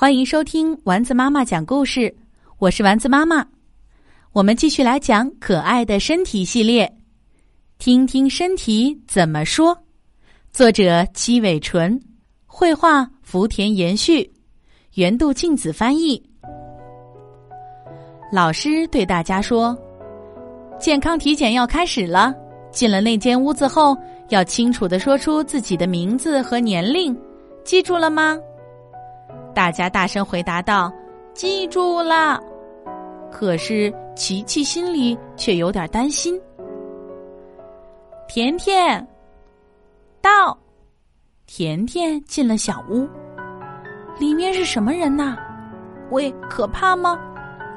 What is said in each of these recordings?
欢迎收听丸子妈妈讲故事，我是丸子妈妈。我们继续来讲可爱的身体系列，听听身体怎么说。作者七尾纯，绘画福田延续，原度静子翻译。老师对大家说：“健康体检要开始了。进了那间屋子后，要清楚的说出自己的名字和年龄，记住了吗？”大家大声回答道：“记住了。”可是琪琪心里却有点担心。甜甜到，甜甜进了小屋，里面是什么人呐？喂，可怕吗？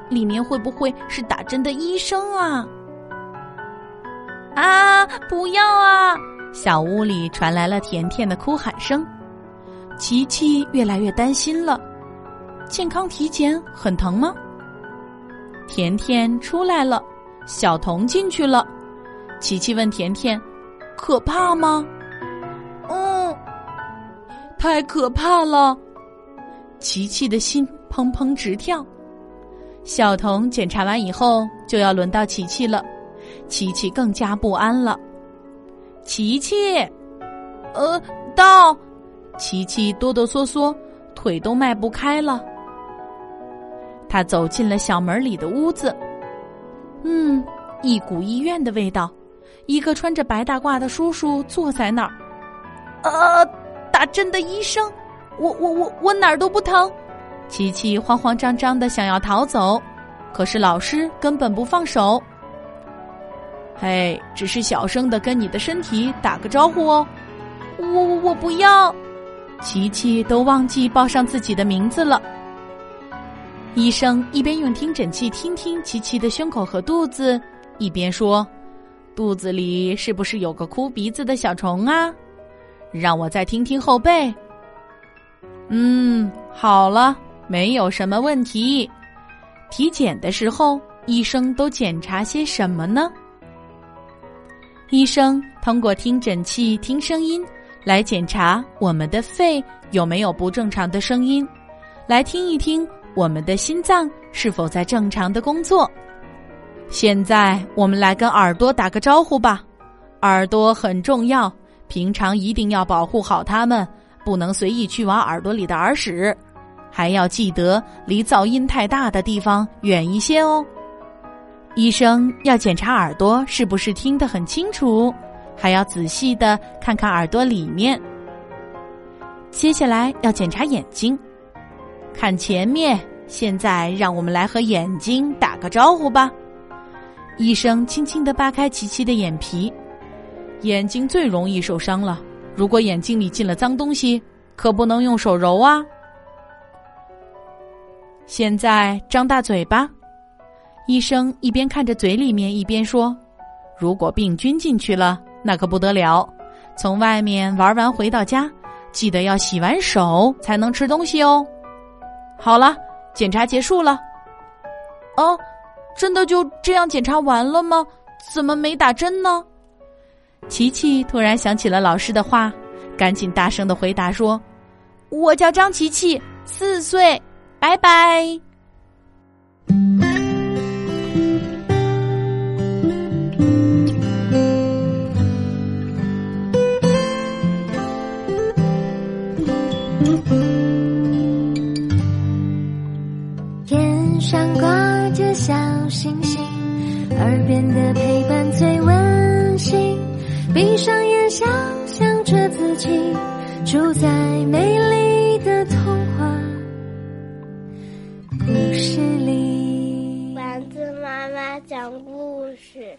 里面会不会是打针的医生啊？啊，不要啊！小屋里传来了甜甜的哭喊声。琪琪越来越担心了，健康体检很疼吗？甜甜出来了，小童进去了。琪琪问甜甜：“可怕吗？”“嗯，太可怕了。”琪琪的心砰砰直跳。小童检查完以后，就要轮到琪琪了，琪琪更加不安了。琪琪，呃，到。琪琪哆哆嗦嗦，腿都迈不开了。他走进了小门里的屋子，嗯，一股医院的味道。一个穿着白大褂的叔叔坐在那儿。啊，打针的医生，我我我我哪儿都不疼。琪琪慌慌张张的想要逃走，可是老师根本不放手。嘿，只是小声的跟你的身体打个招呼哦。我我我不要。琪琪都忘记报上自己的名字了。医生一边用听诊器听听琪琪的胸口和肚子，一边说：“肚子里是不是有个哭鼻子的小虫啊？让我再听听后背。”嗯，好了，没有什么问题。体检的时候，医生都检查些什么呢？医生通过听诊器听声音。来检查我们的肺有没有不正常的声音，来听一听我们的心脏是否在正常的工作。现在我们来跟耳朵打个招呼吧，耳朵很重要，平常一定要保护好它们，不能随意去往耳朵里的耳屎，还要记得离噪音太大的地方远一些哦。医生要检查耳朵是不是听得很清楚。还要仔细的看看耳朵里面。接下来要检查眼睛，看前面。现在让我们来和眼睛打个招呼吧。医生轻轻的扒开琪琪的眼皮，眼睛最容易受伤了。如果眼睛里进了脏东西，可不能用手揉啊。现在张大嘴巴，医生一边看着嘴里面，一边说：“如果病菌进去了。”那可不得了！从外面玩完回到家，记得要洗完手才能吃东西哦。好了，检查结束了。哦，真的就这样检查完了吗？怎么没打针呢？琪琪突然想起了老师的话，赶紧大声的回答说：“我叫张琪琪，四岁，拜拜。”上挂着小星星，耳边的陪伴最温馨。闭上眼，想象着自己住在美丽的童话故事里。丸子妈妈讲故事。